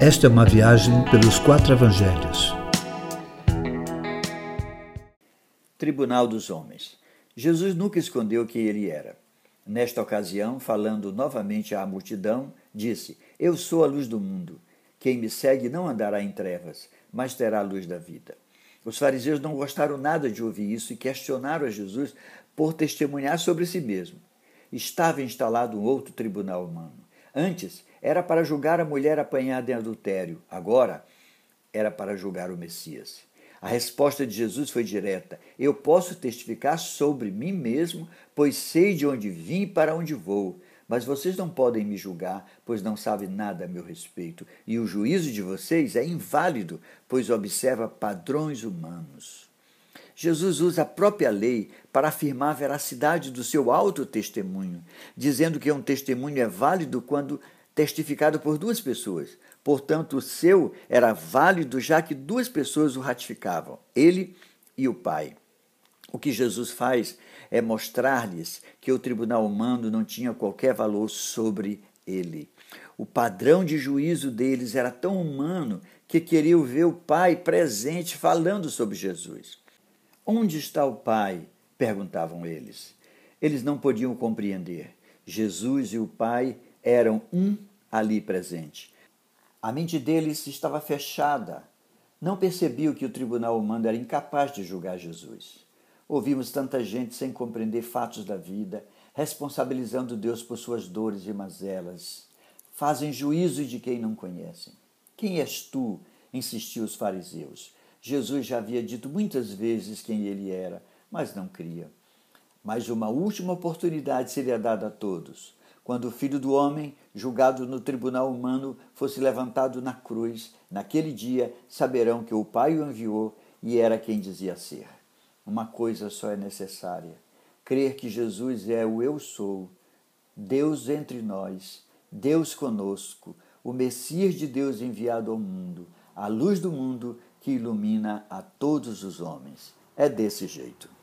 Esta é uma viagem pelos quatro evangelhos. Tribunal dos Homens. Jesus nunca escondeu quem ele era. Nesta ocasião, falando novamente à multidão, disse: Eu sou a luz do mundo. Quem me segue não andará em trevas, mas terá a luz da vida. Os fariseus não gostaram nada de ouvir isso e questionaram a Jesus por testemunhar sobre si mesmo. Estava instalado um outro tribunal humano. Antes era para julgar a mulher apanhada em adultério, agora era para julgar o Messias. A resposta de Jesus foi direta: Eu posso testificar sobre mim mesmo, pois sei de onde vim e para onde vou. Mas vocês não podem me julgar, pois não sabem nada a meu respeito. E o juízo de vocês é inválido, pois observa padrões humanos. Jesus usa a própria lei para afirmar a veracidade do seu auto-testemunho, dizendo que um testemunho é válido quando testificado por duas pessoas. Portanto, o seu era válido já que duas pessoas o ratificavam, ele e o Pai. O que Jesus faz é mostrar-lhes que o tribunal humano não tinha qualquer valor sobre ele. O padrão de juízo deles era tão humano que queriam ver o Pai presente falando sobre Jesus. Onde está o Pai? perguntavam eles. Eles não podiam compreender. Jesus e o Pai eram um ali presente. A mente deles estava fechada. Não percebiam que o tribunal humano era incapaz de julgar Jesus. Ouvimos tanta gente sem compreender fatos da vida, responsabilizando Deus por suas dores e mazelas. Fazem juízo de quem não conhecem. Quem és tu? insistiu os fariseus. Jesus já havia dito muitas vezes quem ele era, mas não cria. Mas uma última oportunidade seria dada a todos quando o filho do homem, julgado no tribunal humano, fosse levantado na cruz, naquele dia saberão que o Pai o enviou e era quem dizia ser. Uma coisa só é necessária: crer que Jesus é o Eu Sou, Deus entre nós, Deus conosco, o Messias de Deus enviado ao mundo, a luz do mundo que ilumina a todos os homens. É desse jeito.